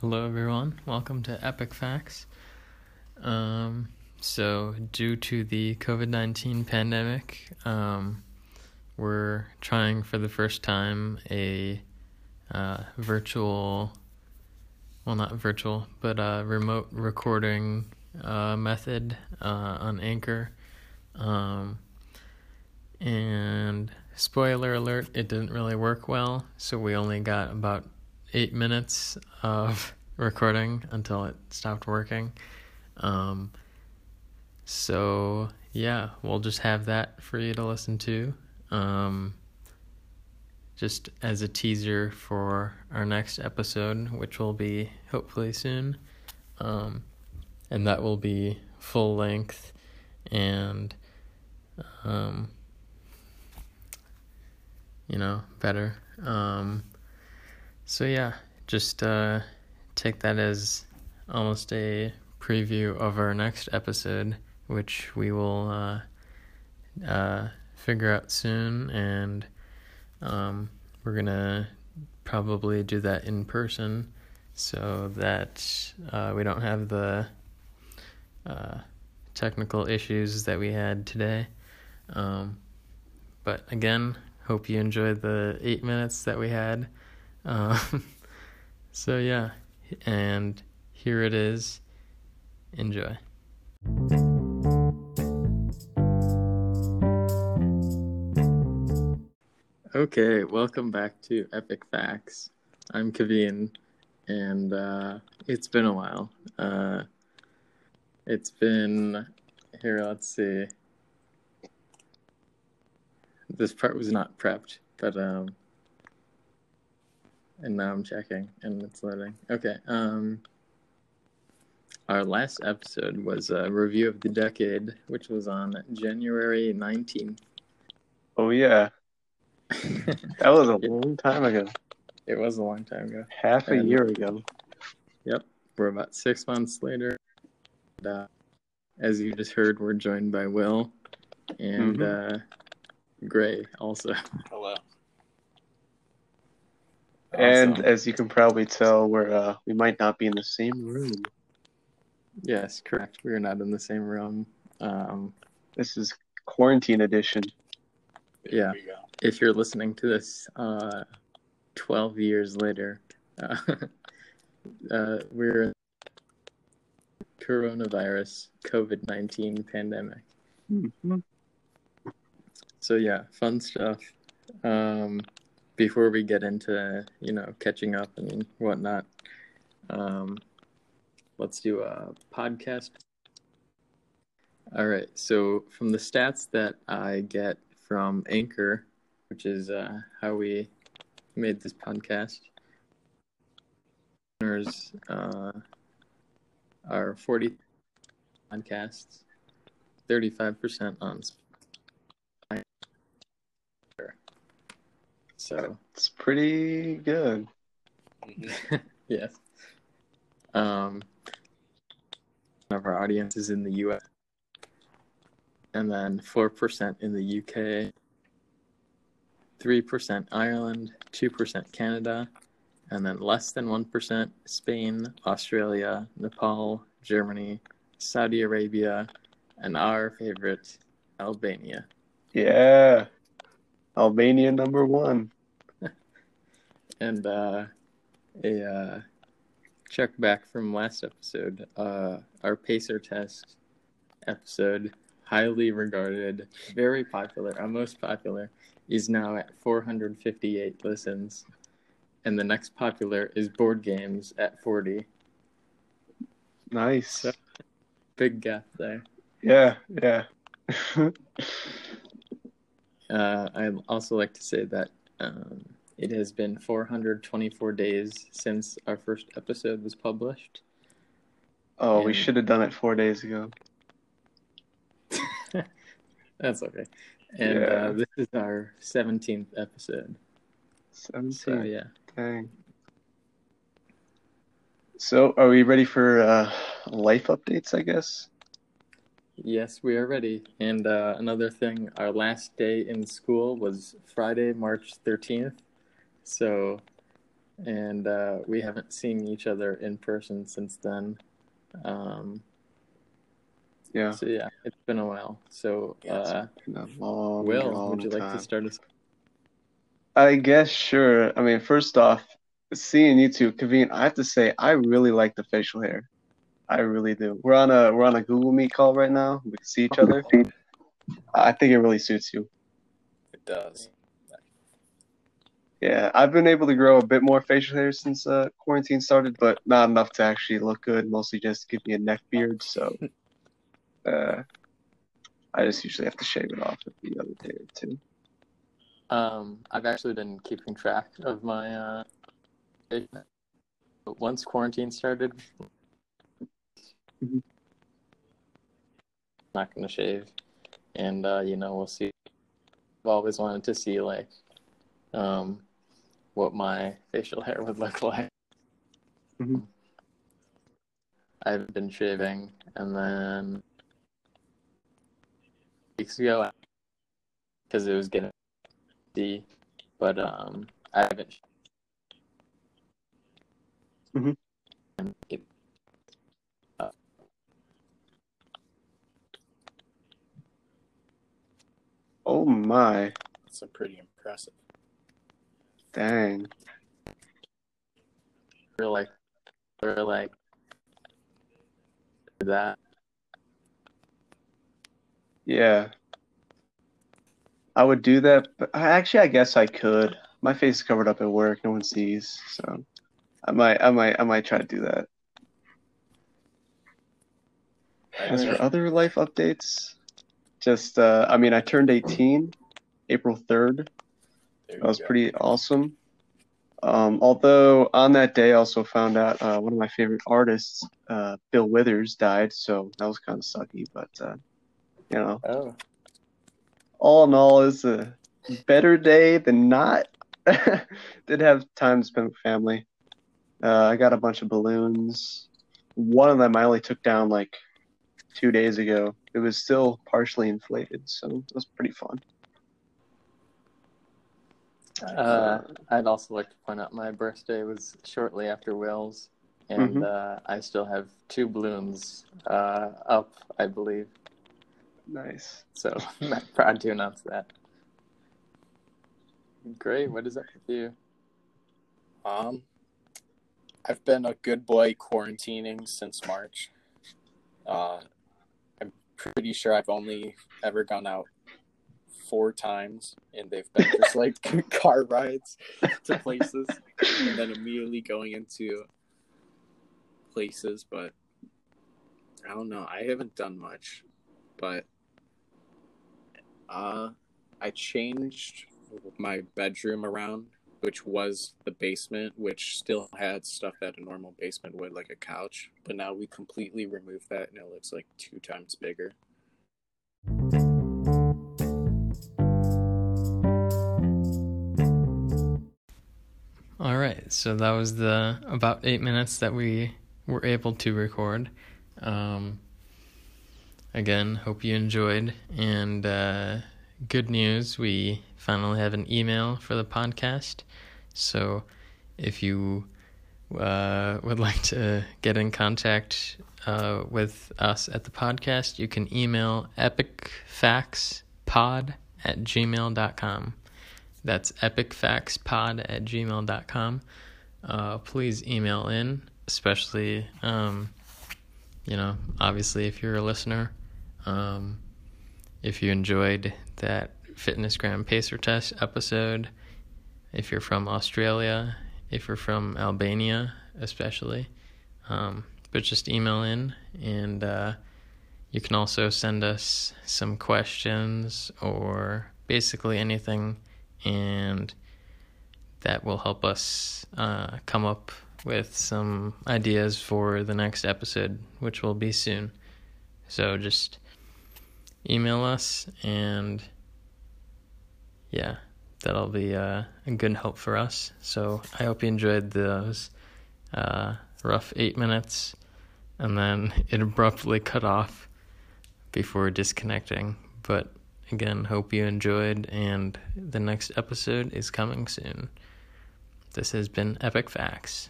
Hello, everyone. Welcome to Epic Facts. Um, so, due to the COVID 19 pandemic, um, we're trying for the first time a uh, virtual, well, not virtual, but a remote recording uh, method uh, on Anchor. Um, and spoiler alert, it didn't really work well, so we only got about eight minutes of recording until it stopped working. Um, so yeah, we'll just have that for you to listen to. Um, just as a teaser for our next episode, which will be hopefully soon. Um, and that will be full length and, um, you know, better. Um, so yeah, just uh, take that as almost a preview of our next episode, which we will uh, uh, figure out soon, and um, we're gonna probably do that in person so that uh, we don't have the uh, technical issues that we had today. Um, but again, hope you enjoyed the eight minutes that we had. Um, so yeah, and here it is. Enjoy. Okay, welcome back to Epic Facts. I'm Kaveen, and uh, it's been a while. Uh, it's been here. Let's see. This part was not prepped, but um, and now I'm checking and it's loading. Okay. Um, our last episode was a review of the decade, which was on January 19th. Oh yeah, that was a long time ago. It was a long time ago. Half a And- year ago. Yep. We're about six months later. And, uh, as you just heard, we're joined by Will and uh, Gray also. Hello. And Awesome. as you can probably tell, we're uh, we might not be in the same room. yes, correct. We're not in the same room. Um, This is quarantine edition. Yeah. There we if you're listening to this uh, 12 years later, uh, uh, we're in coronavirus COVID 19 pandemic. Mhm. So, yeah, fun stuff. Um, before we get into, you know, catching up and whatnot, um, let's do a podcast. All right. So, from the stats that I get from Anchor, which is uh, how we made this podcast, listeners uh, are 40 podcasts, 35% on Spotify. So, It's pretty good. Mhm. yes. Um, one of our audience is in the US, and then 4% in the UK, 3% Ireland, 2% Canada, and then less than 1% Spain, Australia, Nepal, Germany, Saudi Arabia, and our favorite, Albania. Yeah. Albania number one. And uh, a uh, check back from last episode, uh, our pacer test episode, highly regarded, very popular, our most popular, is now at 458 listens. And the next popular is board games at 40. Nice. So- Big gap there. Yeah, yeah. Uh, I'd also like to say that um, it has been 424 days since our first episode was published. Oh, we should have done it four days ago. That's okay. And Yeah. uh, this is our 17th episode. So, yeah. Dang. So, are we ready for uh, life updates, I guess? Yes, we are ready. And uh, another thing, our last day in school was Friday, March 13th. So, and uh, we haven't seen each other in person since then. Um, Yeah. so, yeah, it's been a while. So, uh, a long, Will, long would you like to start us? I guess sure. I mean, first off, seeing you two convene, I have to say I really like the facial hair. I really do. We're on a we're on a Google Meet call right now. We can see each other. I think it really suits you. It does. Yeah, I've been able to grow a bit more facial hair since uh, quarantine started, but not enough to actually look good. Mostly just give me a neck beard, so uh, I just usually have to shave it off every other day or two. Um, I've actually been keeping track of my. Uh, but once quarantine started, Mhm. not gonna shave, and uh, you know we'll see. I've always wanted to see like, um, what my facial hair would look like. Mhm. I've been shaving, and then weeks ago, because it was getting see, but um, I haven't. Mhm. And it- Oh my, That's a pretty impressive. Dang. We're like, we're like that. Yeah. I would do that, but I, actually, I guess I could. My face is covered up at work, no one sees, so I might, I might, I might try to do that. As for other life updates, just, uh, I mean, I turned 18 April 3rd. There That was go. pretty awesome. Um, although on that day, I also found out uh, one of my favorite artists, uh, Bill Withers, died, so that was kind of sucky, but, uh, you know. Oh, all in all, it's a better day than not. Did have time to spend with family. Uh, I got a bunch of balloons. One of them I only took down like two days ago. It was still partially inflated, so it was pretty fun. Uh, I'd also like to point out my birthday was shortly after Will's, and Mhm. uh, I still have two balloons uh, up, I believe. Nice. So I'm proud to announce that. Great. What is up with you? Um, I've been a good boy quarantining since March. Uh, I'm pretty sure I've only ever gone out four times, and they've been just like car rides to places, and then immediately going into places. But I don't know. I haven't done much, but uh, I changed my bedroom around which was the basement, which still had stuff that a normal basement would, like a couch. But now we completely removed that, and it looks like two times bigger. All right, so that was the about eight minutes that we were able to record. Um, again, hope you enjoyed. And uh, good news, we finally have an email for the podcast. So if you uh, would like to get in contact uh, with us at the podcast, you can email epicfactspod at gmail.com. That's epicfactspod at gmail.com. Uh, please email in, especially, um, you know, obviously if you're a listener. Um, if you enjoyed that Fitnessgram Pacer Test episode, if you're from Australia, if you're from Albania, especially. Um, but just email in, and uh, you can also send us some questions or basically anything, and that will help us uh, come up with some ideas for the next episode, which will be soon. So just email us, and yeah, that'll be uh, a good help for us. So I hope you enjoyed those uh, rough eight minutes, and then it abruptly cut off before disconnecting. But again, hope you enjoyed, and the next episode is coming soon. This has been Epic Facts.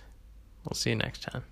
We'll see you next time.